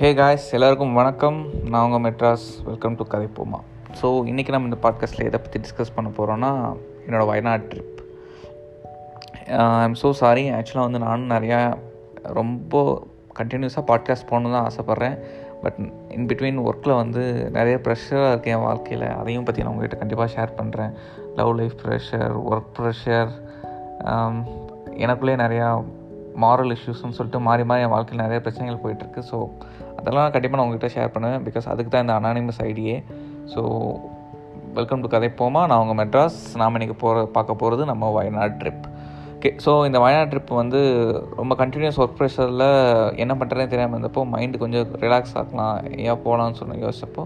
Hey guys எல்லாருக்கும் வணக்கம். நான் உங்கள் Madras. Welcome to Kathaippoma so இன்றைக்கி நம்ம இந்த பாட்காஸ்ட்டில் எதை பற்றி டிஸ்கஸ் பண்ண போகிறோன்னா என்னோடய Wayanad trip I'm so sorry ஆக்சுவலாக வந்து நானும் நிறையா ரொம்ப கண்டினியூஸாக பாட்காஸ்ட் போகணுன்னு தான் ஆசைப்பட்றேன். பட் இன் பிட்வீன் ஒர்க்கில் வந்து நிறைய ப்ரெஷராக இருக்குது என் வாழ்க்கையில். அதையும் பற்றி நான் உங்கள்கிட்ட கண்டிப்பாக ஷேர் பண்ணுறேன் love life pressure work pressure um, எனக்குள்ளே நிறையா மாரல் இஷ்யூஸ்னு சொல்லிட்டு மாறி மாறி என் வாழ்க்கையில் நிறைய பிரச்சனைகள் போயிட்டுருக்கு ஸோ அதெல்லாம் கண்டிப்பாக நான் உங்கள்கிட்ட ஷேர் பண்ணுவேன். பிகாஸ் அதுக்கு தான் இந்த அனானிமஸ் ஐடியே so welcome to Kathaippoma. நான் உங்கள் மெட்ராஸ். நாம் இன்றைக்கி போகிற பார்க்க போகிறது நம்ம வயநாடு ட்ரிப் ஓகே ஸோ இந்த வயநாடு ட்ரிப் வந்து ரொம்ப கண்டினியூஸ் ஒர்க் ப்ரெஷரில் என்ன பண்ணுறேன்னு தெரியாமல் இருந்தப்போ மைண்டு கொஞ்சம் ரிலாக்ஸ் ஆகலாம் எங்கேயா போகலான்னு சொன்ன யோசிச்சப்போ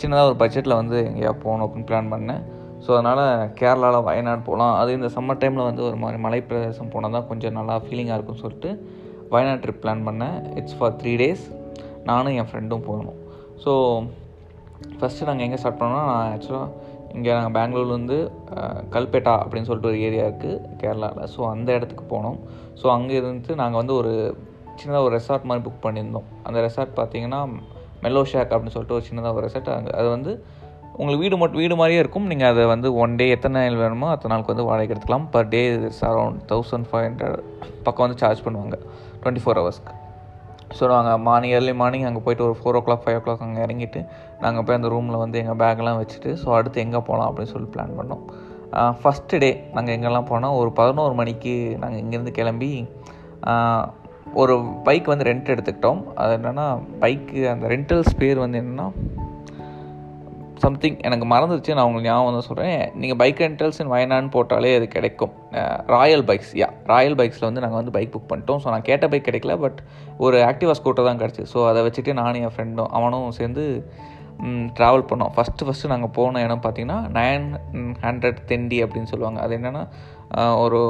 சின்னதாக ஒரு பட்ஜெட்டில் வந்து எங்கேயா போகணும் அப்படின்னு பிளான் பண்ணேன். ஸோ அதனால் கேரளாவில் வயநாடு போகலாம் அது இந்த சம்மர் டைமில் வந்து ஒரு மாதிரி மலை பிரதேசம் போனால் தான் கொஞ்சம் நல்லா ஃபீலிங்காக இருக்கும்னு சொல்லிட்டு வயநாடு ட்ரிப் பிளான் பண்ணேன். இட்ஸ் ஃபார் த்ரீ டேஸ் நானும் என் ஃப்ரெண்டும் போகணும். ஸோ ஃபஸ்ட்டு நாங்கள் எங்கே ஸ்டார்ட் பண்ணோம்னா நான் ஆக்சுவலாக இங்கே நாங்கள் பெங்களூர்லேருந்து கல்பேட்டா அப்படின்னு சொல்லிட்டு ஒரு ஏரியா இருக்குது கேரளாவில் ஸோ அந்த இடத்துக்கு போனோம். ஸோ அங்கே இருந்து நாங்கள் வந்து ஒரு சின்னதாக ஒரு ரெசார்ட் மாதிரி புக் பண்ணியிருந்தோம். அந்த ரெசார்ட் பார்த்தீங்கன்னா மெல்லோ ஷேக் அப்படின்னு சொல்லிட்டு ஒரு சின்னதாக ஒரு ரெசார்ட் அங்கே அது வந்து உங்களுக்கு வீடு மட்டும் வீடு மாதிரியே இருக்கும். நீங்கள் அதை வந்து ஒன் டே எத்தனை நாள் வேணுமோ அத்தனை நாளுக்கு வந்து வாடகை எடுத்துக்கலாம். Per day it's around thousand five hundred பக்கம் வந்து சார்ஜ் பண்ணுவாங்க. டுவெண்ட்டி ஃபோர் ஹவர்ஸ்க்கு ஸோ நாங்கள் மார்னிங் ஏர்லி மார்னிங் அங்கே போயிட்டு ஒரு four o'clock five o'clock அங்கே இறங்கிட்டு நாங்கள் போய் அந்த ரூமில் வந்து எங்கள் பேக்லாம் வச்சுட்டு ஸோ அடுத்து எங்கே போகலாம் அப்படின்னு சொல்லி பிளான் பண்ணோம். ஃபஸ்ட்டு டே நாங்கள் எங்கெல்லாம் போனால் ஒரு பதினோரு மணிக்கு நாங்கள் இங்கேருந்து கிளம்பி ஒரு பைக் வந்து ரெண்ட் எடுத்துக்கிட்டோம். அது என்னென்னா பைக்கு அந்த ரெண்டல்ஸ் பேர் வந்து என்னென்னா சம்திங் எனக்கு மறந்துருச்சு நான் உங்களுக்கு ஞாபகம் வந்து சொல்கிறேன் நீங்கள் பைக் ரெண்டல்ஸ் இன் வயனான்னு போட்டாலே அது கிடைக்கும். ராயல் பைக்ஸ் யா ராயல் பைக்ஸில் வந்து நாங்கள் வந்து பைக் புக் பண்ணிட்டோம். ஸோ நான் கேட்ட பைக் கிடைக்கல பட் ஒரு ஆக்டிவா ஸ்கூட்டர் தான் கிடச்சி. ஸோ அதை வச்சுட்டு நானும் என் ஃப்ரெண்டும் அவனும் சேர்ந்து ட்ராவல் பண்ணோம். ஃபஸ்ட்டு ஃபஸ்ட்டு நாங்கள் போன இடம் பார்த்தீங்கன்னா நைன் ஹண்ட்ரட் தெண்டி அப்படின்னு சொல்லுவாங்க. அது என்னென்னா ஒரு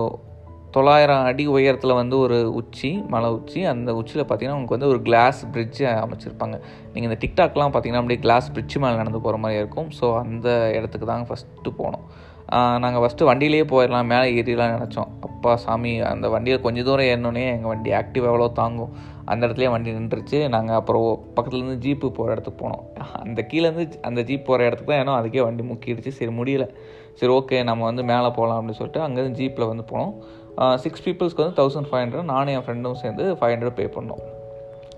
தொள்ளாயிரம் அடி உயரத்தில் வந்து ஒரு உச்சி மலை உச்சி. அந்த உச்சியில் பார்த்தீங்கன்னா உங்களுக்கு வந்து ஒரு கிளாஸ் பிரிட்ஜ் அமைச்சிருப்பாங்க. நீங்கள் இந்த டிக்டாக்லாம் பார்த்தீங்கன்னா அப்படியே கிளாஸ் பிரிட்ஜ் மேலே நடந்து போகிற மாதிரி இருக்கும். ஸோ அந்த இடத்துக்கு தாங்க ஃபஸ்ட்டு போனோம். நாங்கள் ஃபஸ்ட்டு வண்டியிலே போயிடலாம். மேலே ஏறிடலாம் நினச்சோம். அப்பா சாமி அந்த வண்டியில் கொஞ்சம் தூரம் ஏறினோன்னே எங்கள் வண்டி ஆக்டிவ் எவ்வளோ தாங்கும். அந்த இடத்துலேயே வண்டி நின்றுச்சு. நாங்கள் அப்புறம் பக்கத்துலேருந்து ஜீப்பு போகிற இடத்துக்கு போனோம். அந்த கீழேருந்து அந்த ஜீப் போகிற இடத்துக்கு தான் ஏன்னா அதுக்கே வண்டி முக்கிடுச்சு. சரி முடியல. சரி ஓகே நம்ம வந்து மேலே போகலாம் அப்படின்னு சொல்லிட்டு அங்கேருந்து ஜீப்பில் வந்து போனோம். சிக்ஸ் பீப்புள்ஸ்க்கு வந்து தௌசண்ட் ஃபைவ் ஹண்ட்ரட் நானும் என் ஃப்ரெண்டும் சேர்ந்து ஃபைவ் ஹண்ட்ரட் பே பண்ணோம்.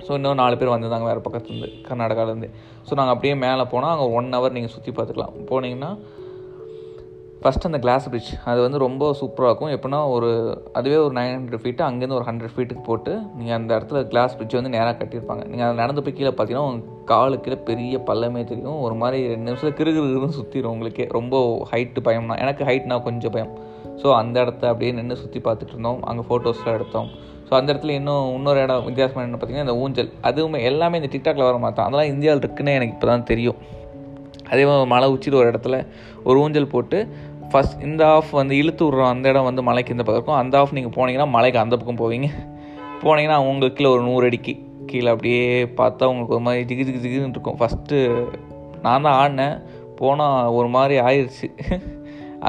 ஸோ இன்னும் நாலு பேர் வந்திருந்தாங்க வேறு பக்கத்துலேருந்து கர்நாடகாலேருந்து. ஸோ நாங்கள் அப்படியே மேலே போனால் அங்கே ஒன் ஹவர் நீங்கள் சுற்றி பார்த்துக்கலாம். போனீங்கன்னா ஃபஸ்ட் அந்த கிளாஸ் பிரிட்ஜ் அது வந்து ரொம்ப சூப்பராக இருக்கும். எப்படின்னா ஒரு அதுவே ஒரு நைன் ஹண்ட்ரட் ஃபீட்டு அங்கேருந்து ஒரு ஹண்ட்ரட் ஃபீட்டுக்கு போட்டு நீங்கள் அந்த இடத்துல கிளாஸ் பிரிட்ஜ் வந்து நேராக கட்டியிருப்பாங்க. நீங்கள் அதை நடந்து போய் கீழே பார்த்தீங்கன்னா உங்கள் காலு கீழே பெரிய பள்ளமே தெரியும். ஒரு மாதிரி ரெண்டு நிமிஷத்தில் கிருகிருன்னு சுற்றிடும் உங்களுக்கே. ரொம்ப ஹைட்டு பயம்னா எனக்கு ஹைட்னா கொஞ்சம் பயம். ஸோ அந்த இடத்த அப்படியே நின்று சுற்றி பார்த்துட்டு இருந்தோம். அங்கே ஃபோட்டோஸ்லாம் எடுத்தோம். ஸோ அந்த இடத்துல இன்னும் இன்னொரு இடம் வித்தியாசமாக என்ன பார்த்தீங்கன்னா இந்த ஊஞ்சல். அதுவுமே எல்லாமே இந்த டிக்டாக்ல வர மாட்டோம் அதெல்லாம் இந்தியாவில் இருக்குன்னு எனக்கு இப்போ தான் தெரியும். அதே மாதிரி மலை உச்சியில் ஒரு இடத்துல ஒரு ஊஞ்சல் போட்டு ஃபஸ்ட் இந்த ஆஃப் வந்து இழுத்து விட்றோம் அந்த இடம் வந்து மலைக்கு இந்த பக்கம் இருக்கும். அந்த ஆஃப் நீங்கள் போனீங்கன்னா மலைக்கு அந்த பக்கம் போவீங்க. போனீங்கன்னா உங்களுக்கு கீழே ஒரு நூறு அடிக்கு கீழே அப்படியே பார்த்தா உங்களுக்கு ஒரு மாதிரி ஜிகு ஜிகு ஜிகுன்னு இருக்கும். ஃபஸ்ட்டு நான் தான் ஆடினேன். போனால் ஒரு மாதிரி ஆயிடுச்சு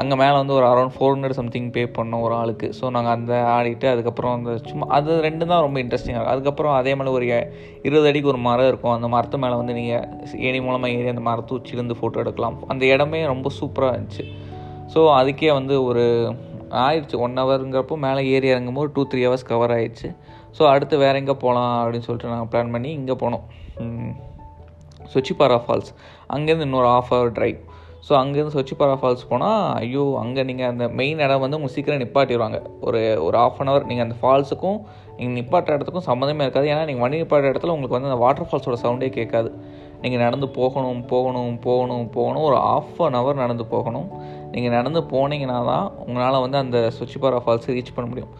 அங்கே மேலே வந்து ஒரு around four hundred something pay பண்ணோம் ஒரு ஆளுக்கு. ஸோ நாங்கள் அந்த ஆடிட்டு அதுக்கப்புறம் அந்த சும்மா அது ரெண்டு தான் ரொம்ப இன்ட்ரெஸ்டிங்காக இருக்கும். அதுக்கப்புறம் அதே மாதிரி ஒரு இருபது அடிக்கு ஒரு மரம் இருக்கும். அந்த மரத்து மேலே வந்து நீங்கள் ஏணி மூலமாக ஏறி அந்த மரத்து உச்சிலேருந்து ஃபோட்டோ எடுக்கலாம். அந்த இடமே ரொம்ப சூப்பராக இருந்துச்சு. ஸோ அதுக்கே வந்து ஒரு ஆயிடுச்சு ஒன் ஹவருங்கிறப்போ மேலே ஏறி இறங்கும்போது டூ த்ரீ ஹவர்ஸ் கவர் ஆயிடுச்சு ஸோ அடுத்து வேறு எங்கே போகலாம் அப்படின்னு சொல்லிட்டு நாங்கள் பிளான் பண்ணி இங்கே போனோம். சுச்சிபாரா ஃபால்ஸ் அங்கேருந்து இன்னொரு ஆஃப் ஹவர் ட்ரைவ் ஸோ அங்கேருந்து சொச்சிப்பாரா ஃபால்ஸ் போனால் ஐயோ அங்கே நீங்கள் அந்த மெயின் இடம் வந்து உங்களுக்கு சீக்கிரம் நிப்பாட்டிடுவாங்க ஒரு ஒரு ஆஃப் அன் ஹவர் நீங்கள் அந்த ஃபால்ஸுக்கும் நீங்கள் நிப்பாட்டுற இடத்துக்கும் சம்மந்தமே இருக்காது. ஏன்னா நீங்கள் வண்டி நிப்பாட்டுற இடத்துல உங்களுக்கு வந்து அந்த வாட்டர் ஃபால்ஸோட சவுண்டே கேட்காது. நீங்கள் நடந்து போகணும் போகணும் போகணும் போகணும் ஒரு ஆஃப் அன் ஹவர் நடந்து போகணும். நீங்கள் நடந்து போனீங்கன்னா தான் உங்களால் வந்து அந்த சுச்சிப்பாரா ஃபால்ஸ் ரீச் பண்ண முடியும்.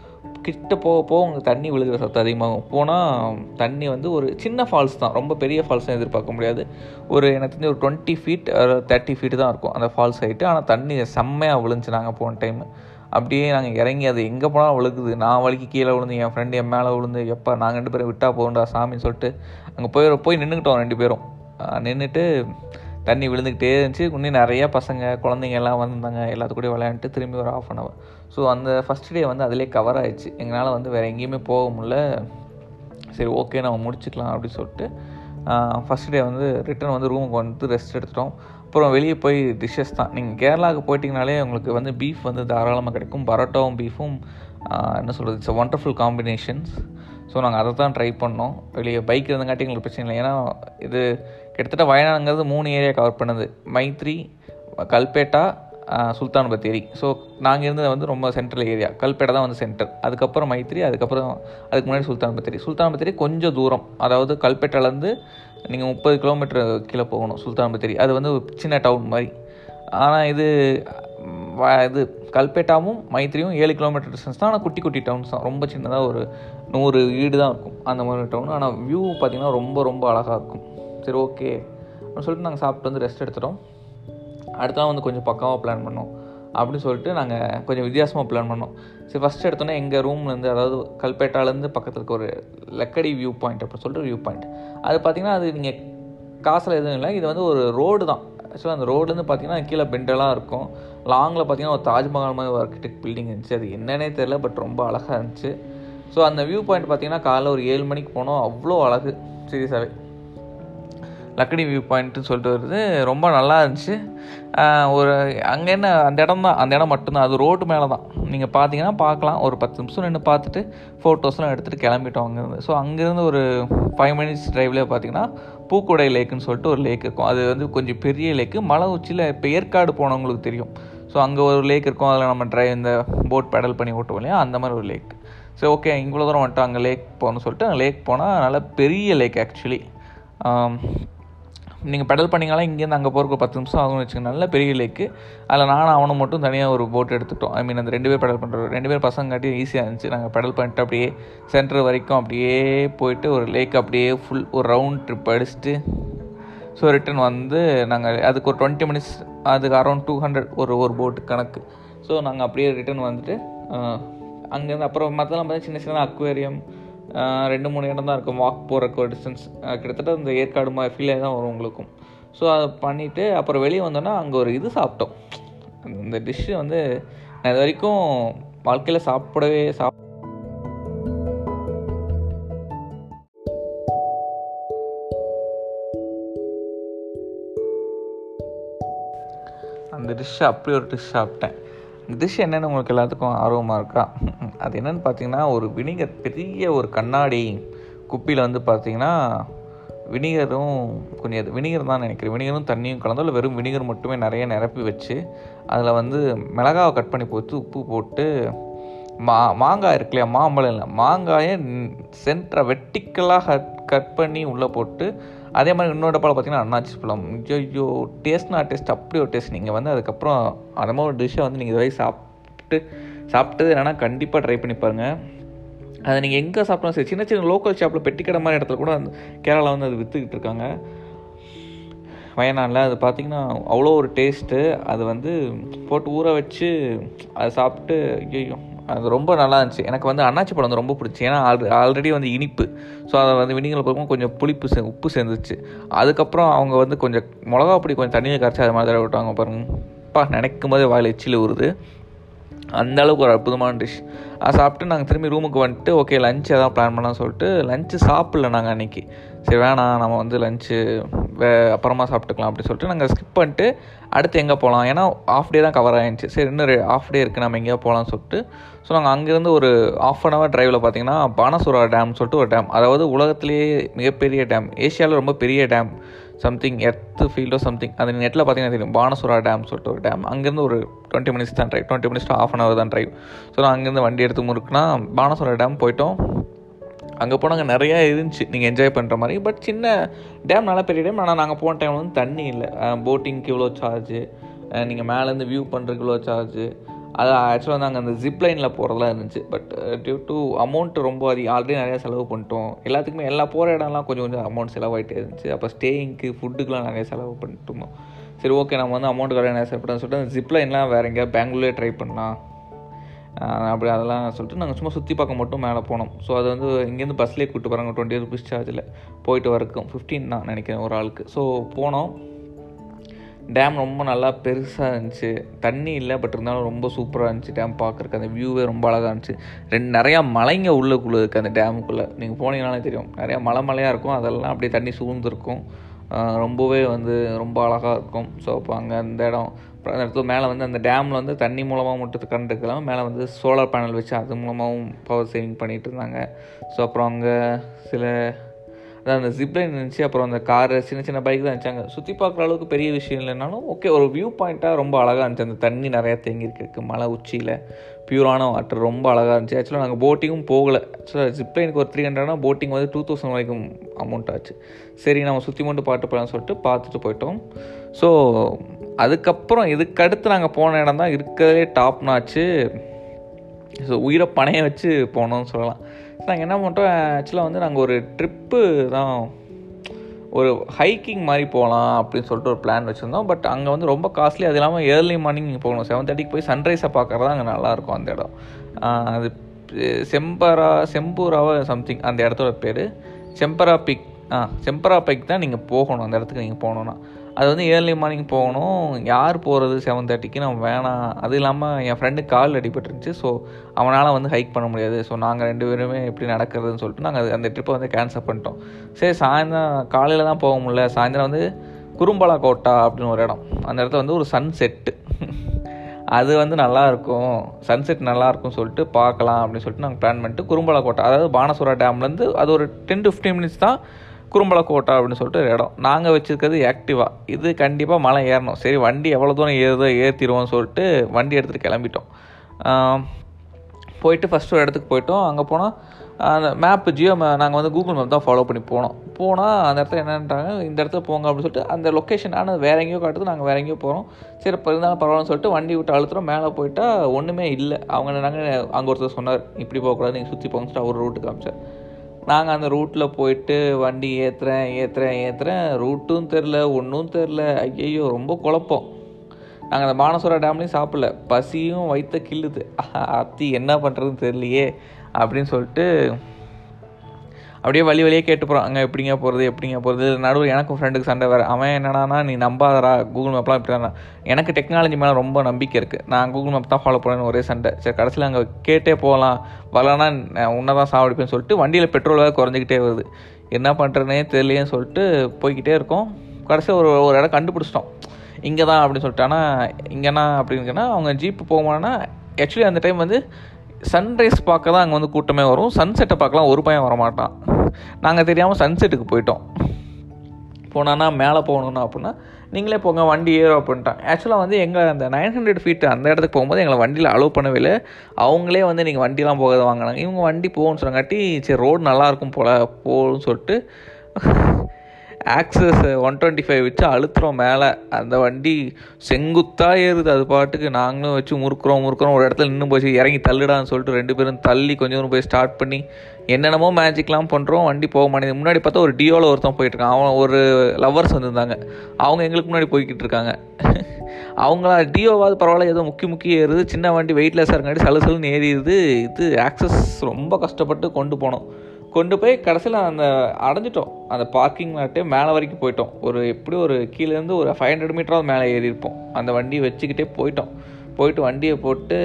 கிட்ட போக போக உங்களுக்கு தண்ணி விழுகிற சத்தம் அதிகமாகும். போனால் தண்ணி வந்து ஒரு சின்ன ஃபால்ஸ் தான். ரொம்ப பெரிய ஃபால்ஸும் எதிர்பார்க்க முடியாது. ஒரு எனக்கு தெரிஞ்சு ஒரு டுவெண்ட்டி ஃபீட் தேர்ட்டி ஃபீட் தான் இருக்கும் அந்த ஃபால்ஸ் ஆகிட்டு ஆனால் தண்ணி செம்மையாக விழுந்துச்சு நாங்கள் போன டைம் அப்படியே நாங்கள் இறங்கி அது எங்கே போனாலும் விழுகுது. நான் வலிக்கு கீழே விழுந்து என் ஃப்ரெண்டு என் மேலே விழுந்து எப்போ நாங்கள் ரெண்டு பேரும் விட்டா போகண்டா சாமின்னு சொல்லிட்டு அங்கே போய் போய் நின்றுக்கிட்டோம் ரெண்டு பேரும். நின்றுட்டு தண்ணி விழுந்துக்கிட்டே இருந்துச்சு. இன்னும் நிறைய பசங்க குழந்தைங்க எல்லாம் வந்திருந்தாங்க. எல்லாத்துக்கூடயும் விளையாண்டுட்டு திரும்பி ஒரு ஆஃப் அன் அவர் ஸோ அந்த ஃபஸ்ட் டே வந்து அதிலே கவர் ஆயிடுச்சு. எங்களால் வந்து வேறு எங்கேயுமே போக முடில சரி ஓகே நம்ம முடிச்சுக்கலாம் அப்படின்னு சொல்லிட்டு ஃபஸ்ட் டே வந்து ரிட்டன் வந்து ரூமுக்கு வந்து ரெஸ்ட் எடுத்துட்டோம். அப்புறம் வெளியே போய் டிஷ்ஷஸ் தான். நீங்கள் கேரளாவுக்கு போயிட்டிங்கனாலே உங்களுக்கு வந்து பீஃப் வந்து தாராளமாக கிடைக்கும். பரோட்டாவும் பீஃபும் என்ன சொல்கிறது இட்ஸ் ஒண்டர்ஃபுல் காம்பினேஷன்ஸ் ஸோ நாங்கள் அதை தான் ட்ரை பண்ணோம். வெளியே பைக் இருந்தங்காட்டி எங்களுக்கு பிரச்சனை இல்லை. ஏன்னா இது கிட்டத்தட்ட வயநாடுங்கிறது மூணு ஏரியா கவர் பண்ணுது. மைத்ரி கல்பேட்டா சுல்தான் பத்தேரி. ஸோ நாங்கள் இருந்தது வந்து ரொம்ப சென்ட்ரல் ஏரியா கல்பேட்டை தான் வந்து சென்டர் அதுக்கப்புறம் மைத்ரி அதுக்கப்புறம் அதுக்கு முன்னாடி சுல்தான் பத்தேரி. சுல்தான் பத்தேரி கொஞ்சம் தூரம். அதாவது கல்பேட்டையிலேருந்து நீங்கள் முப்பது கிலோமீட்டர் கீழே போகணும் சுல்தான் பத்தேரி. அது வந்து ஒரு சின்ன டவுன் மாதிரி. ஆனால் இது இது கல்பேட்டாவும் மைத்திரியும் ஏழு கிலோமீட்டர் டிஸ்டன்ஸ் தான். ஆனால் குட்டி குட்டி டவுன்ஸ் தான். ரொம்ப சின்னதாக ஒரு நூறு வீடு தான் இருக்கும் அந்த மாதிரி டவுன் ஆனால் வியூ பார்த்திங்கன்னா ரொம்ப ரொம்ப அழகாக இருக்கும். சரி ஓகே அப்படின்னு சொல்லிட்டு நாங்கள் சாப்பிட்டு வந்து ரெஸ்ட் எடுத்துட்டோம். அடுத்தலாம் வந்து கொஞ்சம் பக்கமாக பிளான் பண்ணோம். அப்படின்னு சொல்லிட்டு நாங்கள் கொஞ்சம் வித்தியாசமாக பிளான் பண்ணோம். சரி ஃபஸ்ட் எடுத்தோன்னே எங்கள் ரூம்லேருந்து அதாவது கல்பேட்டாலேருந்து பக்கத்தில் இருக்க ஒரு லக்கடி வியூ பாயிண்ட் அப்படின்னு சொல்லிட்டு வியூ பாயிண்ட் அது பார்த்திங்கன்னா அது நீங்கள் காசில் எதுவும் இல்லை. இது வந்து ஒரு ரோடு தான். ஆக்சுவலாக அந்த ரோட்லேருந்து பார்த்தீங்கன்னா கீழே பெண்டெல்லாம் இருக்கும். லாங்கில் பார்த்தீங்கன்னா ஒரு தாஜ்மஹால் மாதிரி ஒரு ஆர்கிடெக்ட் பில்டிங் இருந்துச்சு. அது என்னன்னே தெரில பட் ரொம்ப அழகாக இருந்துச்சு. ஸோ அந்த வியூ பாயிண்ட் பார்த்தீங்கன்னா காலைல ஒரு ஏழு மணிக்கு போனோம். அவ்வளோ அழகு. சீரியஸாகவே லக்கடி வியூ பாயிண்ட்டுன்னு சொல்லிட்டு வருது. ரொம்ப நல்லா இருந்துச்சு. ஒரு அங்கே என்ன அந்த இடம் தான். அந்த இடம் மட்டும்தான். அது ரோட்டு மேலே தான் நீங்கள் பார்த்தீங்கன்னா பார்க்கலாம் ஒரு பத்து நிமிஷம் நின்று பார்த்துட்டு ஃபோட்டோஸ்லாம் எடுத்துகிட்டு கிளம்பிட்டோம் அங்கேருந்து. ஸோ அங்கேருந்து ஒரு ஃபைவ் மினிட்ஸ் ட்ரைவ்லேயே பார்த்தீங்கன்னா பூக்குடை லேக்குன்னு சொல்லிட்டு ஒரு லேக் இருக்கும். அது வந்து கொஞ்சம் பெரிய லேக்கு மலை உச்சியில் இப்போ ஏற்காடு போனவங்களுக்கு தெரியும். ஸோ அங்கே ஒரு லேக் இருக்கும். அதில் நம்ம ட்ரை இந்த போட் பெடல் பண்ணி ஓட்டுவோம் இல்லையா? அந்த மாதிரி ஒரு லேக் சரி ஓகே இவ்வளோ தூரம் வந்துட்டு அங்கே லேக் போகணும்னு சொல்லிட்டு அங்கே லேக் போனால் நல்ல பெரிய லேக் ஆக்சுவலி நீங்கள் பெடல் பண்ணிங்கனாலும் இங்கேருந்து அங்கே போகிறக்கு பத்து நிமிஷம் ஆகும்னு வச்சுக்கோங்க. நல்ல பெரிய லேக்கு அதில் நானும் அவனும் மட்டும் தனியாக ஒரு போட் எடுத்துட்டோம். ஐ மீன் அந்த ரெண்டு பேர் பெடல் பண்ணுறோம் ரெண்டு பேர் பசங்க காட்டி ஈஸியாக இருந்துச்சு. நாங்கள் பெடல் பண்ணிட்டு அப்படியே சென்டர் வரைக்கும் அப்படியே போயிட்டு ஒரு லேக் அப்படியே ஃபுல் ஒரு ரவுண்ட் ட்ரிப் அடிச்சுட்டு ஸோ ரிட்டன் வந்து நாங்கள் அதுக்கு ஒரு டுவெண்ட்டி மினிட்ஸ் அதுக்கு அரௌண்ட் டூ ஹண்ட்ரட் ஒரு ஒரு போட்டு கணக்கு. ஸோ நாங்கள் அப்படியே ரிட்டன் வந்துட்டு அங்கேருந்து அப்புறம் மற்றெல்லாம் பார்த்தா சின்ன சின்ன அக்வேரியம் ரெண்டு மூணு இடம் தான் இருக்கும். வாக் போகிறக்கு ஒரு டிஸ்டன்ஸ் கிட்டத்தட்ட இந்த ஏற்காடு மாதிரி ஃபீலே தான் வரும் உங்களுக்கும். ஸோ அதை பண்ணிவிட்டு அப்புறம் வெளியே வந்தோன்னா அங்கே ஒரு இது சாப்பிட்டோம். இந்த டிஷ்ஷு வந்து நான் இது வரைக்கும் வாழ்க்கையில் சாப்பிடவே சாப் அந்த டிஷ்ஷை அப்படி ஒரு டிஷ் சாப்பிட்டேன். டிஷ் என்னென்னு உங்களுக்கு எல்லாத்துக்கும் ஆர்வமாக இருக்கா? அது என்னென்னு பார்த்தீங்கன்னா ஒரு வினிகர் பெரிய ஒரு கண்ணாடி குப்பியில் வந்து பார்த்தீங்கன்னா வினிகரும் கொஞ்சம் அது வினிகர் தான் நினைக்கிறேன். வினிகரும் தண்ணியும் கலந்து இல்லை வெறும் வினிகர் மட்டுமே நிறைய நிரப்பி வச்சு அதில் வந்து மிளகாவை கட் பண்ணி போட்டு உப்பு போட்டு மா மாங்காய் இருக்கு இல்லையா மாம்பழம் இல்லை மாங்காயை சென்டரை வெட்டிக்கலாக கட் கட் பண்ணி உள்ளே போட்டு அதே மாதிரி இன்னொரு டப்பாவில் பார்த்தீங்கன்னா அண்ணாச்சி பழம். ஐயோ டேஸ்ட்னா டேஸ்ட் அப்படி ஒரு டேஸ்ட் நீங்கள் வந்து அதுக்கப்புறம் அந்த மாதிரி ஒரு டிஷ்ஷை வந்து நீங்கள் இதுவரை சாப்பிட்டு சாப்பிட்டது என்னென்னா கண்டிப்பாக ட்ரை பண்ணி பாருங்கள் அதை நீங்கள் எங்கே சாப்பிட்டாலும் சரி சின்ன சின்ன லோக்கல் ஷாப்பில் பெட்டிக்கடை மாதிரி இடத்துல கூட அந்த கேரளா வந்து அது விற்றுக்கிட்டு இருக்காங்க. வயநாடில் அது பார்த்திங்கன்னா அவ்வளோ ஒரு டேஸ்ட்டு அது வந்து போட்டு ஊற வச்சு அதை சாப்பிட்டு ஐயோ அது ரொம்ப நல்லா இருந்துச்சு. எனக்கு வந்து அண்ணாச்சி பழம் வந்து ரொம்ப பிடிச்சி. ஏன்னா ஆல் ஆல்ரெடி வந்து இனிப்பு. ஸோ அதை வந்து வினிகளை பார்க்கும்போது கொஞ்சம் புளிப்பு சே உப்பு சேர்ந்துச்சு. அதுக்கப்புறம் அவங்க வந்து கொஞ்சம் மிளகா பொடி கொஞ்சம் தண்ணியை கரைச்சி அது மாதிரி தடவை விட்டாங்க பாருங்கப்பா நினைக்கும் போதே வாயில் எச்சில் ஊறுது. அந்த அளவுக்கு ஒரு அற்புதமான டிஷ் அதை சாப்பிட்டு நாங்கள் திரும்பி ரூமுக்கு வந்துட்டு ஓகே லஞ்ச் எதாவது பிளான் பண்ணலாம் சொல்லிட்டு லஞ்சு சாப்பிடல நாங்கள் அன்றைக்கி சரி வேணாம் நம்ம வந்து லஞ்சு வே அப்புறமா சாப்பிட்டுக்கலாம் அப்படின்னு சொல்லிட்டு நாங்கள் ஸ்கிப் பண்ணிட்டு அடுத்து எங்கே போகலாம் ஏன்னா ஆஃப் டே தான் கவர் ஆகிடுச்சு சரி இன்னும் ஆஃப் டே இருக்குது நம்ம எங்கேயோ போகலாம்னு சொல்லிட்டு. ஸோ நாங்கள் அங்கேருந்து ஒரு ஆஃப் அன் ஹவர் டிரைவில் பார்த்தீங்கன்னா பானசுரா டேம்னு சொல்லிட்டு ஒரு டேம் அதாவது உலகத்திலேயே மிகப்பெரிய டேம் ஏஷியாவில் ரொம்ப பெரிய டேம் சம்திங் எர்த்து ஃபீல்டோ சம்திங் அது நெட்டில் பார்த்தீங்கன்னா தெரியும். பானசுரா டேம் சொல்லிட்டு ஒரு டேம் அங்கேருந்து ஒரு டுவெண்ட்டி மினிட்ஸ் தான் drive twenty minutes half an hour தான் ட்ரைவ் ஸோ நான் அங்கேருந்து வண்டி எடுத்து முறுக்குனா பானசுரா டேம் போயிட்டோம். அங்கே போனாங்க நிறையா இருந்துச்சு. நீங்கள் என்ஜாய் பண்ணுற மாதிரி. பட் சின்ன டேம் நல்லா பெரிய டேம் ஆனால் நாங்கள் போன டைமில் வந்து தண்ணி இல்லை. போட்டிங்க்கு இவ்வளோ சார்ஜு நீங்கள் மேலேருந்து வியூ பண்ணுறதுக்கு இவ்வளோ சார்ஜு அது ஆக்சுவலாக நாங்கள் அந்த ஜிப்லைனில் போகிறதெல்லாம் இருந்துச்சு. பட் டியூ டு அமௌண்ட் ரொம்ப அதிகம். ஆல்ரெடி நிறையா செலவு பண்ணிட்டோம். எல்லாத்துக்குமே எல்லா போகிற இடம்லாம் கொஞ்சம் கொஞ்சம் அமௌண்ட் செலவாகிட்டே இருந்துச்சு. அப்போ ஸ்டேயிங்க்கு ஃபுட்டுக்கெலாம் நிறைய செலவு பண்ணிட்டோமோ. சரி ஓகே நம்ம வந்து அமௌண்ட் கடை நிறைய செலவு சொல்லிட்டு அந்த ஜிப்லைன்லாம் வேறு எங்கேயா பெங்களூர்லேயே ட்ரை பண்ணலாம். அப்படி அதெல்லாம் சொல்லிட்டு நாங்கள் சும்மா சுற்றி பார்க்க மட்டும் மேலே போனோம். ஸோ அது வந்து இங்கேருந்து பஸ்லேயே கூப்பிட்டு போகிறாங்க டுவெண்ட்டி ருபீஸ் சார்ஜில் போயிட்டு வரக்கும் ஃபிஃப்டீன் தான் நினைக்கிறேன் ஒரு ஆளுக்கு. ஸோ போனோம். டேம் ரொம்ப நல்லா பெருசாக இருந்துச்சு. தண்ணி இல்லை பட் இருந்தாலும் ரொம்ப சூப்பராக இருந்துச்சு டேம் பார்க்குறக்கு அந்த வியூவே ரொம்ப அழகாக இருந்துச்சு. ரெண்டு நிறையா மலைங்க உள்ளுக்குள்ளே இருக்குது அந்த டேமுக்குள்ளே நீங்கள் போனீங்கனாலே தெரியும். நிறையா மலை மலையாக இருக்கும். அதெல்லாம் அப்படியே தண்ணி சூழ்ந்துருக்கும். ரொம்பவே வந்து ரொம்ப அழகாக இருக்கும். ஸோ அப்போ அங்கே அந்த இடம் அப்புறம் அந்த இடத்துல மேலே வந்து அந்த டேமில் வந்து தண்ணி மூலமாக மட்டும் கரண்ட் இருக்கலாம் மேலே வந்து சோலார் பேனல் வச்சு அது மூலமாகவும் பவர் சேவிங் பண்ணிகிட்டு இருந்தாங்க. ஸோ அப்புறம் அங்கே சில அதான் அந்த ஜிப்லைன் இருந்துச்சு. அப்புறம் அந்த காரு சின்ன சின்ன பைக் தான் இருந்துச்சு. அங்கே சுற்றி பார்க்குற அளவுக்கு பெரிய விஷயம் இல்லைனாலும் ஓகே ஒரு வியூ பாயிண்ட்டாக ரொம்ப அழகாக இருந்துச்சு. அந்த தண்ணி நிறையா தேங்கியிருக்கு. மலை உச்சியில். பியூரான வாட்டர் ரொம்ப அழகாக இருந்துச்சு. ஆக்சுவலாக நாங்கள் போட்டிங்கும் போகலை. ஆக்சுவலாக ஜிப்லைனுக்கு ஒரு த்ரீ ஹண்ட்ரட்னா போட்டிங் வந்து டூ தௌசண்ட் வரைக்கும் அமௌண்ட் ஆச்சு. சரி நம்ம சுற்றி மட்டும் பாட்டு போகலான்னு சொல்லிட்டு பார்த்துட்டு போயிட்டோம். ஸோ அதுக்கப்புறம் இதுக்கடுத்து நாங்கள் போன இடம் தான் இருக்கிறதே டாப்னாச்சு ஸோ உயிரை பணைய வச்சு போனோம்னு சொல்லலாம். நாங்கள் என்ன பண்ணிட்டோம்? ஆக்சுவலாக வந்து நாங்கள் ஒரு ட்ரிப்பு தான் ஒரு ஹைக்கிங் மாதிரி போகலாம் அப்படின்னு சொல்லிட்டு ஒரு பிளான் வச்சுருந்தோம். பட் அங்கே வந்து ரொம்ப காஸ்ட்லி அது இல்லாமல் ஏர்லி மார்னிங் போகணும். செவன் தேர்ட்டிக்கு போய் சன்ரைஸை பார்க்குறது அங்கே நல்லாயிருக்கும் அந்த இடம். அது செம்பரா செம்பூராவா சம்திங் அந்த இடத்தோட பேர். செம்பரா பிக் ஆ செம்பரா பிக் தான் நீங்கள் போகணும். அந்த இடத்துக்கு நீங்கள் போகணுன்னா அது வந்து ஏர்லி மார்னிங் போகணும். யார் போகிறது செவன் தேர்ட்டிக்கு நம்ம வேணாம். அது இல்லாமல் என் ஃப்ரெண்டு கால் அடிபட்டுருந்துச்சு. ஸோ அவனால் வந்து ஹைக் பண்ண முடியாது. ஸோ நாங்கள் ரெண்டு பேருமே எப்படி நடக்கிறதுன்னு சொல்லிட்டு நாங்கள் அந்த ட்ரிப்பை வந்து கேன்சல் பண்ணிட்டோம். சரி சாயந்தரம் காலையில் தான் போக முடியல. சாயந்தரம் வந்து குறும்பலா கோட்டா அப்படின்னு ஒரு இடம். அந்த இடத்துல வந்து ஒரு சன் செட்டு அது வந்து நல்லாயிருக்கும் சன்செட் நல்லாயிருக்கும் சொல்லிட்டு பார்க்கலாம் அப்படின்னு சொல்லிட்டு நாங்கள் பிளான் பண்ணிட்டு குறும்பலா கோட்டை அதாவது பானசுரா டேம்லேருந்து அது ஒரு டென் டு ஃபிஃப்டீன் மினிட்ஸ் தான் குறும்பல அப்படின்னு சொல்லிட்டு ஒரு இடம். நாங்கள் வச்சுருக்கிறது ஆக்டிவா இது கண்டிப்பாக மலை ஏறணும். சரி வண்டி எவ்வளோ தூரம் ஏறுதோ ஏற்றிடுவோம்னு சொல்லிட்டு வண்டி எடுத்துகிட்டு கிளம்பிட்டோம். போயிட்டு ஃபஸ்ட்டு ஒரு இடத்துக்கு போயிட்டோம். அங்கே போனால் அந்த மேப்பு ஜியோ மே நாங்கள் வந்து கூகுள் மேப் தான் ஃபாலோ பண்ணி போனோம். போனால் அந்த இடத்துல என்னன்றாங்க இந்த இடத்துல போங்க அப்படின்னு சொல்லிட்டு அந்த லொக்கேஷன் ஆனால் வேறு எங்கேயோ காட்டுது. நாங்கள் வேறு எங்கேயோ போகிறோம் சரி இப்போ இருந்தாலும் பரவாயில்லன்னு சொல்லிட்டு வண்டி விட்டு அழுத்துறோம். மேலே போயிட்டால் ஒன்றுமே இல்லை. அவங்க நாங்கள் அங்கே ஒருத்தர் சொன்னார் இப்படி போகக்கூடாது நீங்கள் சுற்றி போங்க சொல்லிட்டு அவர் ரூட்டு காமிச்சார். நாங்கள் அந்த ரூட்டில் போயிட்டு வண்டி ஏற்றுறேன் ஏற்றுறேன் ஏற்றுறேன் ரூட்டும் தெரில ஒன்றும் தெரில ஐயையோ ரொம்ப குழப்பம். நாங்கள் அந்த மானசோரா டேம்லேயும் சாப்பிடல. பசியும் வயிற்ற கிள்ளுது. அத்தி என்ன பண்ணுறதுன்னு தெரியலையே அப்படின்னு சொல்லிட்டு அப்படியே வழி வழியே கேட்டு போகிறோம் அங்கே எப்படிங்க போகிறது எப்படிங்க போகிறது நடுவில் எனக்கும் ஃப்ரெண்டுக்கு சண்டை வேறு. அவன் என்னடானா நீ நம்பாதரா கூகுள் மேப்லாம் இப்படி தான் எனக்கு டெக்னாலஜி மேலே ரொம்ப நம்பிக்கை இருக்குது நான் கூகுள் மேப் தான் ஃபாலோ பண்ணேன்னு ஒரே சண்டை. சரி கடைசியில் அங்கே கேட்டே போகலாம். வரலன்னா உன்னை தான் சாவடிப்பேன்னு சொல்லிட்டு வண்டியில் பெட்ரோல் வேறு குறைஞ்சிக்கிட்டே வருது. என்ன பண்ணுறதுனே தெரியலையேன்னு சொல்லிட்டு போய்கிட்டே இருக்கோம். கடைசியில் ஒரு ஒரு இடம் கண்டுபிடிச்சிட்டோம். இங்கே தான் அப்படின்னு சொல்லிட்டு. ஆனால் இங்கேனா அப்படிங்கன்னா அவங்க ஜீப்பு போகமானா ஆக்சுவலி அந்த டைம் வந்து சன்ரைஸ் பார்க்க தான் அங்கே வந்து கூட்டமே வரும். சன்செட்டை பார்க்கலாம் ஒரு பையன் வரமாட்டான். நாங்கள் தெரியாமல் சன்செட்டுக்கு போயிட்டோம். போனான்னா மேலே போகணுன்னா அப்படின்னா நீங்களே போங்க வண்டி ஏறும் அப்படின்ட்டான். ஆக்சுவலாக வந்து எங்கள் அந்த நைன் ஹண்ட்ரட் ஃபீட் அந்த இடத்துக்கு போகும்போது எங்களை வண்டியில் அலோவ் பண்ணவே இல்லை. அவங்களே வந்து நீங்கள் வண்டிலாம் போகாத வாங்கினாங்க. இவங்க வண்டி போகணும்னு சொன்னாங்காட்டி சரி ரோடு நல்லாயிருக்கும் போல் போகணும்னு சொல்லிட்டு ஆக்சஸ் ஒன் டுவெண்ட்டி ஃபைவ் வச்சு அழுத்துறோம் மேலே. அந்த வண்டி செங்குத்தாக ஏறுது. அது பாட்டுக்கு நாங்களும் வச்சு முறுக்குறோம் முறுக்குறோம். ஒரு இடத்துல நின்று போச்சு இறங்கி தள்ளுடான்னு சொல்லிட்டு ரெண்டு பேரும் தள்ளி கொஞ்சம் தூரம் போய் ஸ்டார்ட் பண்ணி என்னென்னமோ மேஜிக்லாம் பண்ணுறோம் வண்டி போக மாட்டேங்குது. முன்னாடி பார்த்தா ஒரு டியோவில் ஒருத்தன் போயிட்டுருக்கான். அவன் ஒரு லவ்வர்ஸ் வந்திருந்தாங்க. அவங்க எங்களுக்கு முன்னாடி போய்கிட்டு இருக்காங்க. அவங்களா டியோவாவது பரவாயில்ல ஏதோ முக்கி முக்கி ஏறுது. சின்ன வண்டி வெயிட்லெஸ்ஸாக இருக்காட்டி சலு சலுன்னு ஏறிடுது. இது ஆக்சஸ் ரொம்ப கஷ்டப்பட்டு கொண்டு போனோம். கொண்டு போய் கடைசியில் அந்த அடைஞ்சிட்டோம். அந்த பார்க்கிங் லாட்டே மேலே வரைக்கும் போயிட்டோம். ஒரு எப்படி ஒரு கீழேருந்து ஒரு ஃபைவ் ஹண்ட்ரட் மீட்டராவது மேலே ஏறி இருப்போம். அந்த வண்டியை வச்சுக்கிட்டே போயிட்டோம். போயிட்டு வண்டியை போட்டு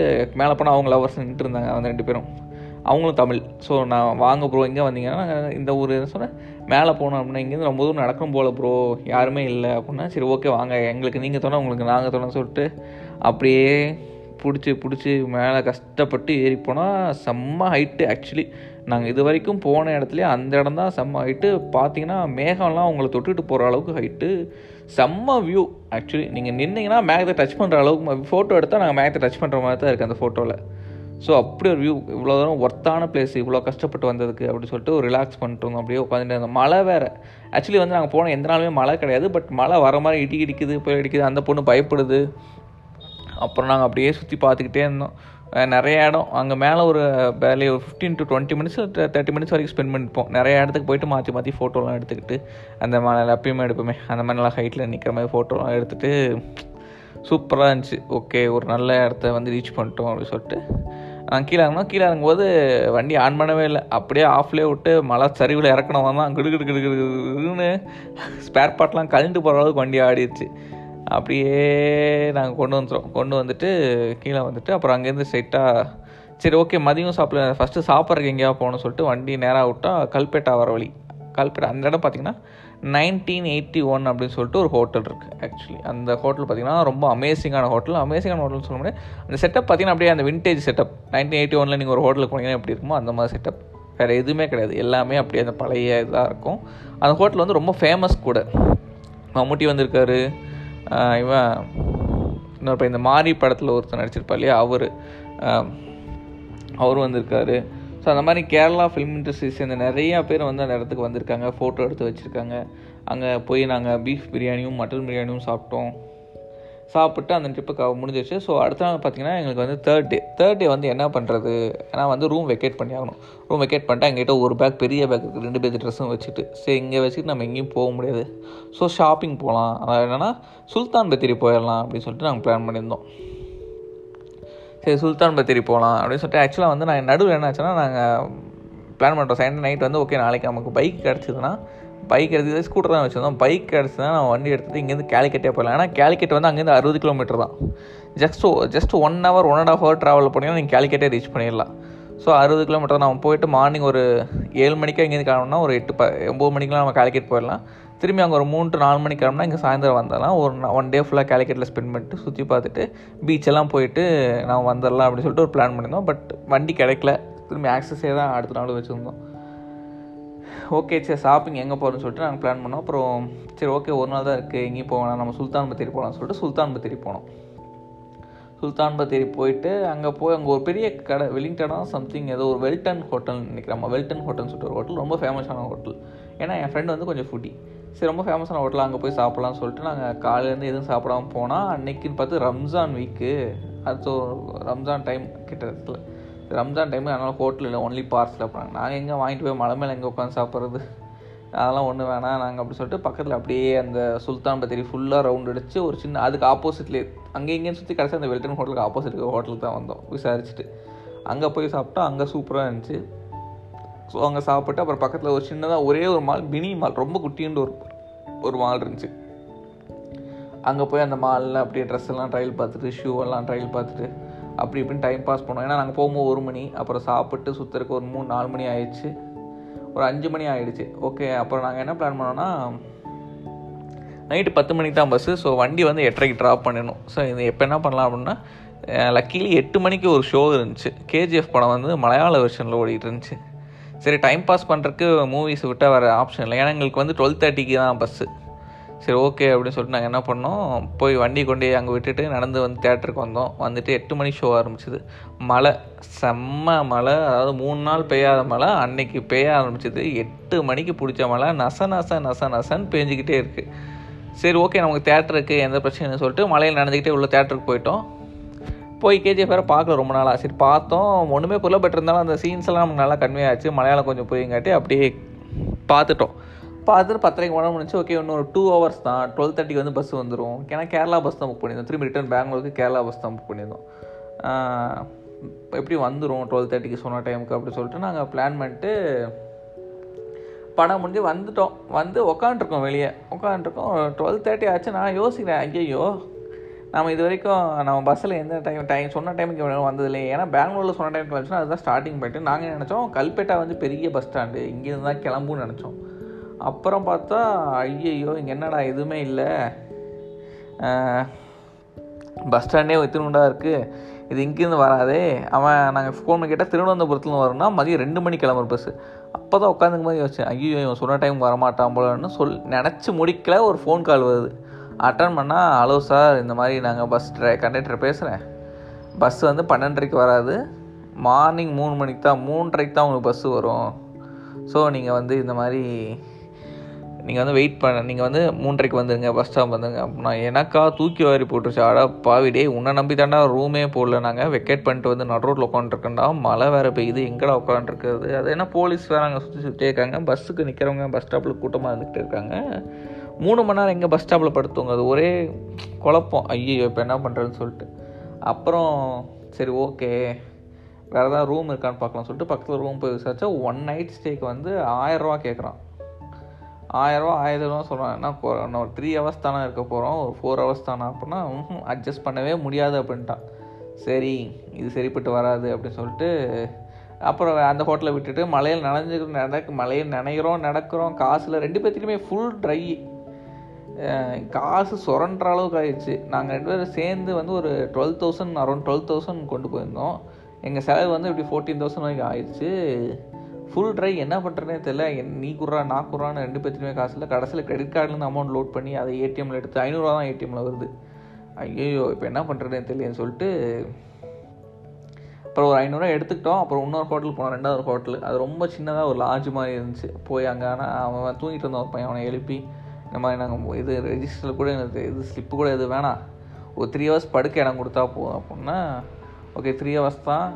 மேலே போனால் அவங்க லவர்ஸ் நின்றுட்டு இருந்தாங்க அந்த ரெண்டு பேரும். அவங்களும் தமிழ். ஸோ நான் வாங்க ப்ரோ எங்கே வந்தீங்கன்னா நாங்கள் இந்த ஊர் சொன்னேன்? மேலே போனோம் அப்படின்னா இங்கேருந்து ரொம்ப தூரம் நடக்கும் போல ப்ரோ யாருமே இல்லை அப்படின்னா சரி ஓகே வாங்க. எங்களுக்கு நீங்கள் தோணும் உங்களுக்கு நாங்கள் தோணும் சொல்லிட்டு அப்படியே பிடிச்சி பிடிச்சி மேலே கஷ்டப்பட்டு ஏறி போனால் செம்ம ஹைட்டு ஆக்சுவலி நாங்கள் இது வரைக்கும் போன இடத்துலையே அந்த இடம் தான் செம்ம ஹைட்டு பார்த்தீங்கன்னா மேகம்லாம் உங்களை தொட்டுட்டு போகிற அளவுக்கு ஹைட்டு செம்ம வியூ ஆக்சுவலி நீங்கள் நின்னீங்கன்னா மேகத்தை டச் பண்ணுற அளவுக்கு ஃபோட்டோ எடுத்தால் நாங்கள் மேகத்தை டச் பண்ணுற மாதிரி தான் இருக்குது அந்த ஃபோட்டோவில் ஸோ அப்படி ஒரு வியூ இவ்வளோ தூரம் ஒர்த்தான பிளேஸ் இவ்வளோ கஷ்டப்பட்டு வந்ததுக்கு அப்படின்னு சொல்லிட்டு ஒரு ரிலாக்ஸ் பண்ணிட்டு இருந்தோம். அப்படியே உட்காந்துட்டு இருந்தோம். மழை வேறு. ஆக்சுவலி வந்து நாங்கள் போன எந்த நாளுமே மழை கிடையாது. பட் மழை வர மாதிரி இடி இடிக்குது போய் அடிக்குது. அந்த பொண்ணு பயப்படுது. அப்புறம் நாங்கள் அப்படியே சுற்றி பார்த்துக்கிட்டே இருந்தோம். நிறைய இடம். அங்கே மேலே ஒரு வேலையை ஒரு fifteen to twenty minutes thirty minutes வரைக்கும் ஸ்பெண்ட் பண்ணிப்போம் நிறைய இடத்துக்கு போயிட்டு மாற்றி மாற்றி ஃபோட்டோலாம் எடுத்துக்கிட்டு அந்த மாதிரி எப்பயுமே எடுப்போமே. அந்த மாதிரிலாம் ஹைட்டில் நிற்கிற மாதிரி ஃபோட்டோலாம் எடுத்துகிட்டு சூப்பராக இருந்துச்சு. ஓகே ஒரு நல்ல இடத்த வந்து ரீச் பண்ணிட்டோம் அப்படின்னு சொல்லிட்டு. நான் கீழே இறங்கணும் கீழே இறங்கும்போது வண்டி ஆன் பண்ணவே இல்லை. அப்படியே ஆஃப்லேயே விட்டு மழை சரிவில் இறக்கணும் தான். கிடு கிடு கிடு ஸ்பேர் பார்ட்லாம் கழிந்து போகிற அளவுக்கு வண்டி ஆடிடுச்சு அப்படியே நாங்கள் கொண்டு வந்துட்டோம். கொண்டு வந்துட்டு கீழே வந்துட்டு அப்புறம் அங்கேருந்து ஸ்ட்ரைட்டாக சரி ஓகே மதியம் சாப்பிட ஃபஸ்ட்டு சாப்பிட்றதுக்கு எங்கேயா போகணும்னு சொல்லிட்டு வண்டி நேராக விட்டால் கல்பேட்டா வர வழி. கல்பேட்டா அந்த இடம் பார்த்தீங்கன்னா நைன்டீன் எயிட்டி ஒன் அப்படின்னு சொல்லிட்டு ஒரு ஹோட்டல் இருக்குது ஆக்சுவலி அந்த ஹோட்டல் பார்த்தீங்கன்னா ரொம்ப அமேசிங்கான ஹோட்டல் அமேசிங்கான ஹோட்டல்னு சொல்ல முடியாது. அந்த செட்டப் பார்த்தீங்கன்னா அப்படியே அந்த விண்டேஜ் செட்டப் நைன்டீன் எயிட்டி ஒனில் நீங்கள் ஒரு ஹோட்டலுக்கு போனீங்கன்னா எப்படி இருக்குமோ அந்த மாதிரி செட்டப் வேறு எதுவுமே கிடையாது. எல்லாமே அப்படியே அந்த பழைய இதாக இருக்கும். அந்த ஹோட்டல் வந்து ரொம்ப ஃபேமஸ் கூட. மம்முட்டி வந்திருக்காரு. இவன் இன்னொரு இப்போ இந்த மாரி படத்தில் ஒருத்தர் நடிச்சிருப்பா இல்லையா? அவர். அவர் வந்திருக்காரு. ஸோ அந்த மாதிரி கேரளா ஃபிலிம் இண்டஸ்ட்ரி சேர்ந்த நிறையா பேர் வந்து அந்த இடத்துக்கு வந்திருக்காங்க ஃபோட்டோ எடுத்து வச்சுருக்காங்க. அங்கே போய் நாங்கள் பீஃப் பிரியாணியும் மட்டன் பிரியாணியும் சாப்பிட்டோம். சாப்பிட்டு அந்த ட்ரிப்பு க முடிஞ்சிருச்சு. ஸோ அடுத்த நாள் பார்த்தீங்கன்னா எங்களுக்கு வந்து தேர்ட் டே தேர்ட் டே வந்து என்ன பண்ணுறது ஏன்னா வந்து ரூம் வெக்கேட் பண்ணி ஆகணும். ரூம் வெக்கேட் பண்ணிட்டு எங்கிட்ட ஒரு பேக் பெரிய பேக் இருக்குது ரெண்டு பேர் ட்ரெஸ்ஸும் வச்சுட்டு. சரி இங்கே வச்சுட்டு நம்ம எங்கேயும் போக முடியாது. ஸோ ஷாப்பிங் போகலாம் அதாவது என்னென்னா சுல்தான் பத்திரி போயிடலாம் அப்படின்னு சொல்லிட்டு நாங்கள் பிளான் பண்ணியிருந்தோம். சரி சுல்தான் பத்திரி போகலாம் அப்படின்னு சொல்லிட்டு ஆக்சுவலாக வந்து நாங்கள் நடுவில் என்ன ஆச்சுன்னா நாங்கள் பிளான் பண்ணுறோம் சண்டே நைட் வந்து ஓகே நாளைக்கு நமக்கு பைக் கிடச்சிதுன்னா பைக் எடுத்து ஸ்கூட்டர் தான் வச்சுருந்தோம். பைக் கிடச்சிதுன்னா நான் வண்டி எடுத்துகிட்டு இங்கேருந்து கேலிக்கட்டே போகலாம் ஏன்னா கேலிக்கட் வந்து அங்கேருந்து அறுபது கிலோமீட்டர் தான். Just just one hour one and half hour travel பண்ணிங்கன்னா நீங்கள் கேலிக்கட்டே ரீச் பண்ணிடலாம். ஸோ அறுபது கிலோமீட்டர் நம்ம போயிட்டு மார்னிங் ஒரு ஏழு மணிக்கு இங்கேருந்து கிளம்புனா ஒரு எட்டு ப ஒம்பது மணிக்கெலாம் நம்ம கேலிக்கட் போயிடலாம். திரும்பி அங்கே ஒரு மூணு நாலு மணிக்கு கிளம்புனா இங்கே சாயந்தரம் வந்தாலாம் ஒரு ஒன் டே ஃபுல்லாக கேலிக்கட்டில் ஸ்பெண்ட் பண்ணிட்டு சுற்றி பார்த்துட்டு பீச்செல்லாம் போயிட்டு நான் வந்துடலாம் அப்படின்னு சொல்லிட்டு ஒரு பிளான் பண்ணியிருந்தோம். பட் வண்டி கிடைக்கல. திரும்பி ஆக்சஸே தான் அடுத்த நாள் வச்சுருந்தோம். ஓகே சரி ஷாப்பிங் எங்கே போகிறோம்னு சொல்லிட்டு நாங்கள் பிளான் பண்ணோம். அப்புறம் சரி ஓகே ஒரு நாள் தான் இருக்குது எங்கேயும் போகலாம் நம்ம சுல்தான் பத்தேரி போகலாம்னு சொல்லிட்டு சுல்தான் பத்தேரி போனோம். சுல்தான் பத்தேரி போயிட்டு அங்கே போய் அங்கே ஒரு பெரிய கடை வெலிங்டனாக சம்திங் ஏதோ ஒரு வெல்டன் ஹோட்டல் நினைக்கிறேன். வெல்டன் ஹோட்டல்னு சொல்லிட்டு ஒரு ஹோட்டல் ரொம்ப ஃபேமஸான ஹோட்டல் ஏன்னா என் ஃப்ரெண்டு வந்து கொஞ்சம் ஃபுட்டி சரி ரொம்ப ஃபேமஸான ஹோட்டல் அங்கே போய் சாப்பிட்லாம்னு சொல்லிட்டு நாங்கள் காலையிலேருந்து எதுவும் சாப்பிடாம போனால் அன்னைக்குன்னு பார்த்து ரம்ஜான் வீக்கு அடுத்த ஒரு ரம்ஜான் டைம் கிட்டத்தட்ட. ரம்ஜான் டைம் அதனால் ஹோட்டல் இல்லை ஒன்லி பார்சல் அப்புறம் நாங்கள் எங்கே வாங்கிட்டு போய் மலை மேலே எங்கே உட்காந்து சாப்பிட்றது? அதெல்லாம் ஒன்று வேணாம் நாங்கள் அப்படி சொல்லிட்டு பக்கத்தில் அப்படியே அந்த சுல்தான் பத்திரி ஃபுல்லாக ரவுண்ட் அடிச்சு ஒரு சின்ன அதுக்கு ஆப்போசிட்லேயே அங்கே இங்கேயும் சுற்றி கடைசி அந்த வெல்டன் ஹோட்டலுக்கு ஆப்போசிட் ஹோட்டலுக்கு தான் வந்தோம் விசாரிச்சுட்டு. அங்கே போய் சாப்பிட்டா அங்கே சூப்பராக இருந்துச்சு. ஸோ அங்கே சாப்பிட்டு அப்புறம் பக்கத்தில் ஒரு சின்னதாக ஒரே ஒரு மால் மினி மால் ரொம்ப குட்டின்னு ஒரு ஒரு மால் இருந்துச்சு. அங்கே போய் அந்த மாலில் அப்படியே ட்ரெஸ் எல்லாம் ட்ரையல் பார்த்துட்டு ஷூ எல்லாம் ட்ரையல் பார்த்துட்டு அப்படி இப்படின்னு டைம் பாஸ் பண்ணோம் ஏன்னா நாங்கள் போகும்போது ஒரு மணி அப்புறம் சாப்பிட்டு சுற்றுறதுக்கு ஒரு மூணு நாலு மணி ஆயிடுச்சு. ஒரு அஞ்சு மணி ஆகிடுச்சு ஓகே அப்புறம் நாங்கள் என்ன பிளான் பண்ணோன்னா நைட்டு பத்து மணிக்கு தான் பஸ்ஸு ஸோ வண்டி வந்து எட்டரைக்கு ட்ராப் பண்ணிடணும். ஸோ இது எப்போ என்ன பண்ணலாம் அப்படின்னா லக்கிலி எட்டு மணிக்கு ஒரு ஷோ இருந்துச்சு. கேஜிஎஃப் படம் வந்து மலையாள வெர்ஷனில் ஓடிட்டு இருந்துச்சு. சரி டைம் பாஸ் பண்ணுறதுக்கு மூவிஸ் விட்டால் வேறு ஆப்ஷன் இல்லை. ஏன்னா எங்களுக்கு வந்து டுவெல் தேர்ட்டிக்கு தான் பஸ்ஸு சரி ஓகே அப்படின்னு சொல்லிட்டு நாங்கள் என்ன பண்ணோம்? போய் வண்டி கொண்டு அங்கே விட்டுட்டு நடந்து வந்து தேட்டருக்கு வந்தோம். வந்துட்டு எட்டு மணி ஷோ ஆரம்பிச்சிது. மழை செம்ம மழை. அதாவது மூணு நாள் பெய்யாத மழை. அன்னைக்கு பெய்ய ஆரம்பிச்சிது. எட்டு மணிக்கு பிடிச்ச மழை. நச நச நச நசன்னு பேஞ்சிக்கிட்டே இருக்குது சரி ஓகே நமக்கு தேட்டருக்கு எந்த பிரச்சனைன்னு சொல்லிட்டு மழையில் நனைஞ்சிக்கிட்டே உள்ள தேட்டருக்கு போயிட்டோம். போய் கேஜிஎஃப் வேறு பார்க்கல ரொம்ப நாளாக சரி பார்த்தோம். ஒன்றுமே புரியல. பட் இருந்தாலும் அந்த சீன்ஸ் எல்லாம் நமக்கு நல்லா கன்வே ஆச்சு. மலையாளம் கொஞ்சம் புரியுங்காட்டி அப்படியே பார்த்துட்டோம். பார்த்துட்டு பத்தரைக்கு உடம்பு நினச்சி ஓகே இன்னொரு ஒரு டூ ஹவர்ஸ் தான் டுவெல் தேர்ட்டிக்கு வந்து பஸ் வந்துடும் ஏன்னா கேரளா பஸ் தான் புக் பண்ணியிருந்தோம். திரும்பி ரிட்டர்ன் பெங்களூருக்கு கேரளா பஸ் தான் புக் பண்ணியிருந்தோம். எப்படி வந்துடும் டுவெல் தேர்ட்டிக்கு சொன்ன டைமுக்கு அப்படி சொல்லிட்டு நாங்கள் பிளான் பண்ணிட்டு படம் முடிஞ்சு வந்துட்டோம். வந்து உக்காண்ட்ருக்கோம் வெளியே. உக்காண்ட்ருக்கோம் டுவெல் தேர்ட்டி ஆச்சு. நான் யோசிக்கிறேன் ஐயோ நம்ம இது வரைக்கும் நம்ம பஸ்ஸில் எந்த டைம் டைம் சொன்ன டைமுக்கு வந்ததில்லை. ஏன்னா பெங்களூரில் சொன்ன டைமுக்கு வந்துச்சுன்னா அதுதான் ஸ்டார்டிங் போயிட்டு நாங்கள் நினச்சோம் கல்பேட்டா வந்து பெரிய பஸ் ஸ்டாண்டு இங்கேருந்து தான் கிளம்புன்னு நினச்சோம். அப்புறம் பார்த்தா ஐயையோ இங்கே என்னடா எதுவுமே இல்லை. பஸ் ஸ்டாண்டே எத்தனுண்டா இருக்குது இது இங்கேருந்து வராதே. அவன் நாங்கள் ஃபோன் பண்ணி கேட்டால் திருவனந்தபுரத்துலேருந்து வரணும்னா மதியம் ரெண்டு மணி கிளம்புற பஸ்ஸு அப்போ தான் உட்காந்துக்கும் போது யோசிச்சேன் ஐயோ இவன் சொன்ன டைம் வரமாட்டான் போலன்னு சொல் நினச்சி முடிக்கல ஒரு ஃபோன் கால் வருது. அட்டன் பண்ணால் ஹலோ சார் இந்த மாதிரி நாங்கள் பஸ் ட்ரை கண்டக்டர் பேசுகிறேன் பஸ் வந்து பன்னெண்டரைக்கு வராது. மார்னிங் மூணு மணிக்கு தான் மூன்றரைக்கு தான் உங்களுக்கு பஸ்ஸு வரும். ஸோ நீங்கள் வந்து இந்த மாதிரி நீங்கள் வந்து வெயிட் பண்ண நீங்கள் வந்து மூன்றரைக்கு வந்துடுங்க பஸ் ஸ்டாப் வந்துடுங்க அப்படின்னா எனக்கா தூக்கி வாரி போட்டுருச்சு. அடா பாவிடே உன்னை நம்பி தாண்டா ரூமே போடல நாங்கள் வெக்கேட் பண்ணிட்டு வந்து நடு ரோட்டில் உட்காந்துருக்கேன்டா மழை வேறு பெய்யுது. எங்கடா உட்காந்துருக்குறது அது ஏன்னா போலீஸ் வேறு அங்கே சுற்றி சுற்றியே இருக்காங்க பஸ்ஸுக்கு நிற்கிறவங்க பஸ் ஸ்டாப்பில் கூட்டமாக இருந்துகிட்டு இருக்காங்க. மூணு மணி நேரம் எங்கே பஸ் ஸ்டாப்பில் படுத்துவங்க அது ஒரே குழப்பம். ஐயோ இப்போ என்ன பண்ணுறதுன்னு சொல்லிட்டு. அப்புறம் சரி ஓகே வேறு ஏதாவது ரூம் இருக்கான்னு பார்க்கலாம் சொல்லிட்டு பக்கத்தில் ரூம் போய் விசாரிச்சா ஒன் நைட் ஸ்டேக்கு வந்து ஆயரூவா கேட்குறான் ஆயிரரூவா ஆயிரரூவா சொல்கிறாங்க என்ன ஒரு த்ரீ ஹவர்ஸ் தானே இருக்க போகிறோம் ஒரு ஃபோர் ஹவர்ஸ் தானே அப்படின்னா அட்ஜஸ்ட் பண்ணவே முடியாது அப்படின்ட்டான் சரி இது சரிப்பட்டு வராது அப்படின்னு சொல்லிட்டு அப்புறம் அந்த ஹோட்டலை விட்டுட்டு மலையில் நனைஞ்சு நடக்க மலையில் நினைக்கிறோம் நடக்கிறோம். காசில் ரெண்டு பேர்த்துக்குமே ஃபுல் ட்ரை காசு சுரண்ட அளவுக்கு ஆயிடுச்சு. நாங்கள் ரெண்டு பேரும் சேர்ந்து வந்து ஒரு twelve thousand around twelve thousand கொண்டு போயிருந்தோம். எங்கள் செலவு வந்து இப்படி ஃபோர்டீன் தௌசண்ட் வரைக்கும் ஆயிடுச்சு. ஃபுல் ட்ரை என்ன பண்ணுறதுனே தெரில என் நீ குறா நான் குறான்னு ரெண்டு பேர்த்துலையுமே காசு இல்லை. கடைசியில் கிரெடிட் கார்டுலேருந்து அமௌண்ட் லோட் பண்ணி அதை ஏடிஎம்மில் எடுத்து ஐநூறுரூவா தான் ஏடிஎம்மில் வருது. ஐயோ இப்போ என்ன பண்ணுறதுனே தெரியலன்னு சொல்லிட்டு அப்புறம் ஒரு ஐநூறுரூவா எடுத்துக்கிட்டோம். அப்புறம் இன்னொரு ஹோட்டல் போனோம் ரெண்டாவது ஹோட்டல் அது ரொம்ப சின்னதாக ஒரு லாட்ஜ் மாதிரி இருந்துச்சு. போய் அங்கே ஆனால் அவன் தூங்கிட்டு இருந்தான் ஒரு பையன் அவனை எழுப்பி இந்த மாதிரி நாங்கள் இது ரெஜிஸ்டரில் கூட எனக்கு இது ஸ்லிப்பு கூட எது வேணாம். ஒரு த்ரீ ஹவர்ஸ் படுக்க இடம் கொடுத்தா போதும் அப்படின்னா ஓகே த்ரீ ஹவர்ஸ் தான்.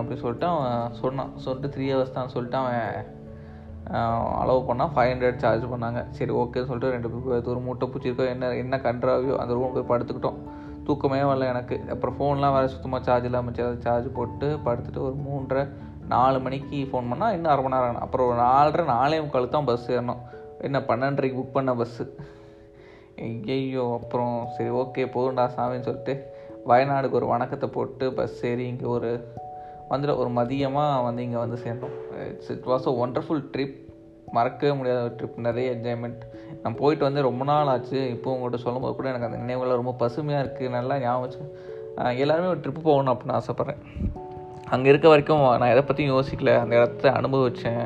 அப்படி சொல்லிட்டு அவன் சொன்னான். சொல்லிட்டு த்ரீ ஹவர்ஸ் தான் சொல்லிட்டு அவன் அலோவ் பண்ணால் ஃபைவ் ஹண்ட்ரட் சார்ஜ் பண்ணாங்க. சரி ஓகேன்னு சொல்லிட்டு ரெண்டு பேர் ஒரு மூட்டை பூச்சிருக்கோ என்ன என்ன கன்றாவியோ அந்த ரூம் போய் படுத்துக்கிட்டோம். தூக்கமே வரல எனக்கு. அப்புறம் ஃபோன்லாம் வேறு சுத்தமாக சார்ஜ் இல்லாமல் சார்ஜ் போட்டு படுத்துட்டு ஒரு மூன்றரை நாலு மணிக்கு ஃபோன் பண்ணால் இன்னும் அரை மணி நேரம் ஆகணும் அப்புறம் ஒரு நாலரை நாலே முக்காலுக்கு தான் பஸ் ஏறணும். என்ன பன்னெண்டரைக்கு புக் பண்ண பஸ்ஸு ஐயோ அப்புறம் சரி ஓகே போதும்டா சாமின்னு சொல்லிட்டு வயநாடுக்கு ஒரு வணக்கத்தை போட்டு பஸ் ஏறி இங்கே ஒரு வந்துட்டு ஒரு மதியமாக வந்து இங்கே வந்து சேர்ந்தோம். It's it was a wonderful trip மறக்கவே முடியாத ஒரு ட்ரிப் நிறைய என்ஜாய்மெண்ட் நான் போயிட்டு வந்து ரொம்ப நாள் ஆச்சு. இப்போ உங்கள்கிட்ட சொல்லும்போது கூட எனக்கு அந்த நினைவுகள் ரொம்ப பசுமையாக இருக்குது நல்லா ஞாபகம் வச்சு எல்லாருமே ஒரு ட்ரிப்பு போகணும் அப்படின்னு ஆசைப்பட்றேன். அங்கே இருக்க வரைக்கும் நான் எதை பற்றியும் யோசிக்கல. அந்த இடத்த அனுபவித்தேன்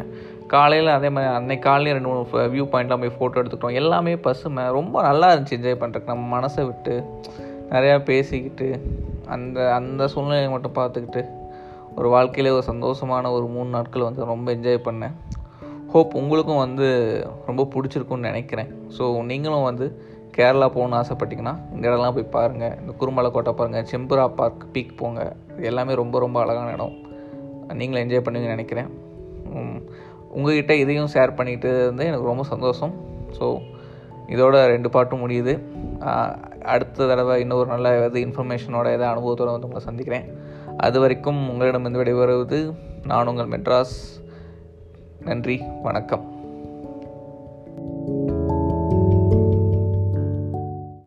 காலையில் அதே மாதிரி அன்னைக்கு காலையில் ரெண்டு மூணு வியூ பாயிண்ட்லாம் போய் ஃபோட்டோ எடுத்துக்கிட்டோம். எல்லாமே பசுமை. ரொம்ப நல்லா இருந்துச்சு என்ஜாய் பண்ணுறதுக்கு நம்ம மனசை விட்டு நிறையா பேசிக்கிட்டு அந்த அந்த சூழ்நிலையை மட்டும் பார்த்துக்கிட்டு ஒரு வாழ்க்கையிலே ஒரு சந்தோஷமான ஒரு மூணு நாட்கள் வந்து ரொம்ப என்ஜாய் பண்ணேன். ஹோப் உங்களுக்கும் வந்து ரொம்ப பிடிச்சிருக்குன்னு நினைக்கிறேன். ஸோ நீங்களும் வந்து கேரளா போகணுன்னு ஆசைப்பட்டிங்கன்னா இந்த இடம்லாம் போய் பாருங்கள் இந்த குருமலை கோட்டை பாருங்கள் செம்புரா பார்க் பீக் போங்க. இது எல்லாமே ரொம்ப ரொம்ப அழகான இடம். நீங்களும் என்ஜாய் பண்ணுவீங்கன்னு நினைக்கிறேன். உங்ககிட்ட இதையும் ஷேர் பண்ணிக்கிட்டு வந்து எனக்கு ரொம்ப சந்தோஷம். ஸோ இதோட ரெண்டு பாட்டும் முடியுது. அடுத்த தடவை இன்னொரு நல்ல ஏதாவது இன்ஃபர்மேஷனோட ஏதாவது அனுபவத்தோடு வந்து உங்களை சந்திக்கிறேன். அது வரைக்கும் உங்களிடம் உங்களிடமிருந்து விடைபெறுவது நான் உங்கள் மெட்ராஸ். நன்றி வணக்கம்.